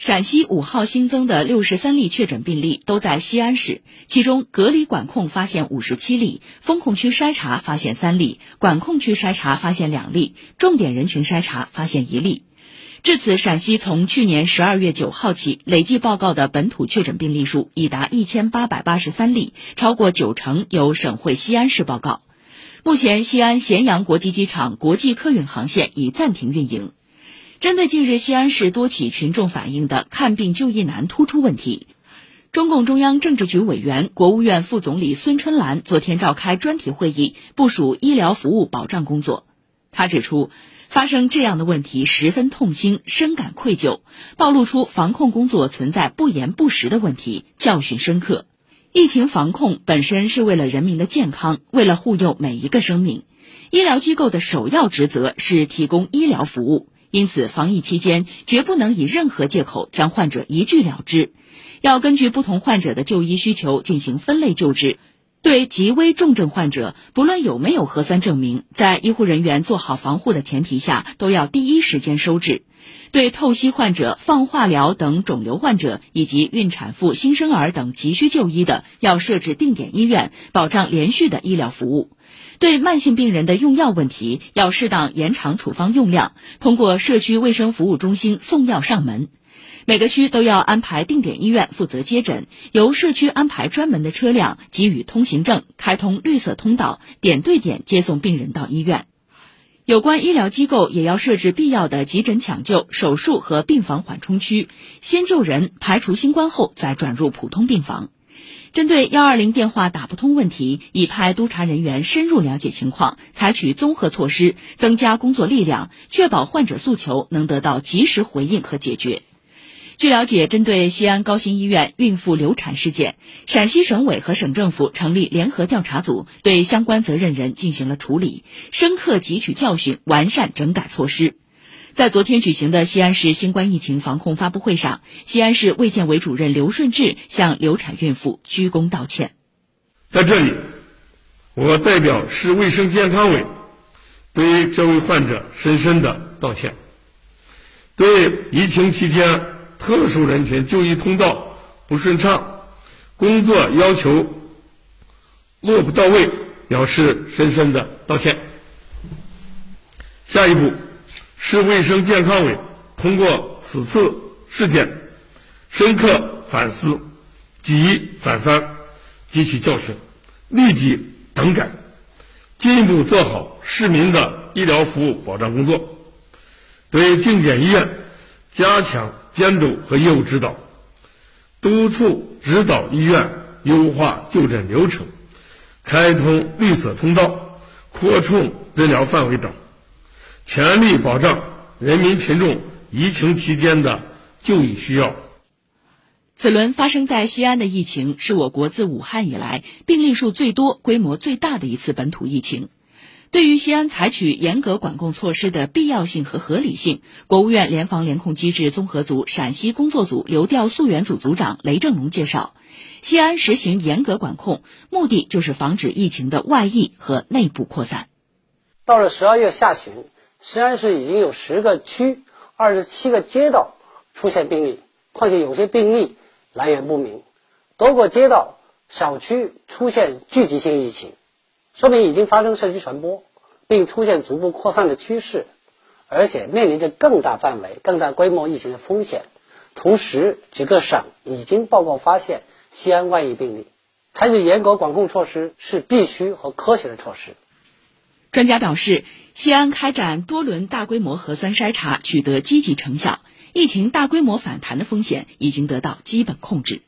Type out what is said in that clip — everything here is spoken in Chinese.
陕西五号新增的六十三例确诊病例都在西安市，其中隔离管控发现五十七例，封控区筛查发现三例，管控区筛查发现两例，重点人群筛查发现一例。至此，陕西从去年十二月九号起累计报告的本土确诊病例数已达一千八百八十三例，超过九成由省会西安市报告。目前，西安咸阳国际机场国际客运航线已暂停运营。针对近日西安市多起群众反映的看病就医难突出问题，中共中央政治局委员、国务院副总理孙春兰昨天召开专题会议，部署医疗服务保障工作。他指出，发生这样的问题十分痛心，深感愧疚，暴露出防控工作存在不严不实的问题，教训深刻。疫情防控本身是为了人民的健康，为了护佑每一个生命，医疗机构的首要职责是提供医疗服务。因此，防疫期间绝不能以任何借口将患者一拒了之，要根据不同患者的就医需求进行分类救治。对极危重症患者，不论有没有核酸证明，在医护人员做好防护的前提下，都要第一时间收治。对透析患者、放化疗等肿瘤患者以及孕产妇、新生儿等急需就医的，要设置定点医院，保障连续的医疗服务。对慢性病人的用药问题，要适当延长处方用量，通过社区卫生服务中心送药上门。每个区都要安排定点医院负责接诊，由社区安排专门的车辆给予通行证，开通绿色通道，点对点接送病人到医院。有关医疗机构也要设置必要的急诊抢救、手术和病房缓冲区，先救人，排除新冠后再转入普通病房。针对幺二零电话打不通问题，已派督查人员深入了解情况，采取综合措施，增加工作力量，确保患者诉求能得到及时回应和解决。据了解，针对西安高新医院孕妇流产事件，陕西省委和省政府成立联合调查组，对相关责任人进行了处理，深刻汲取教训，完善整改措施。在昨天举行的西安市新冠疫情防控发布会上，西安市卫健委主任刘顺志向流产孕妇鞠躬道歉。在这里，我代表市卫生健康委对这位患者深深的道歉，对疫情期间特殊人群就医通道不顺畅、工作要求落不到位表示深深的道歉。下一步。市卫生健康委通过此次事件，深刻反思，举一反三，汲取教训，立即整改，进一步做好市民的医疗服务保障工作。对定点医院加强监督和业务指导，督促指导医院优化就诊流程，开通绿色通道，扩充诊疗范围等。全力保障人民群众疫情期间的就医需要。此轮发生在西安的疫情，是我国自武汉以来病例数最多、规模最大的一次本土疫情。对于西安采取严格管控措施的必要性和合理性，国务院联防联控机制综合组陕西工作组流调溯源组组长雷正龙介绍，西安实行严格管控，目的就是防止疫情的外溢和内部扩散。到了十二月下旬。西安市已经有十个区、二十七个街道出现病例，况且有些病例来源不明，多个街道、小区出现聚集性疫情，说明已经发生社区传播，并出现逐步扩散的趋势，而且面临着更大范围、更大规模疫情的风险。同时，几个省已经报告发现西安外溢病例，采取严格管控措施是必须和科学的措施。专家表示，西安开展多轮大规模核酸筛查取得积极成效，疫情大规模反弹的风险已经得到基本控制。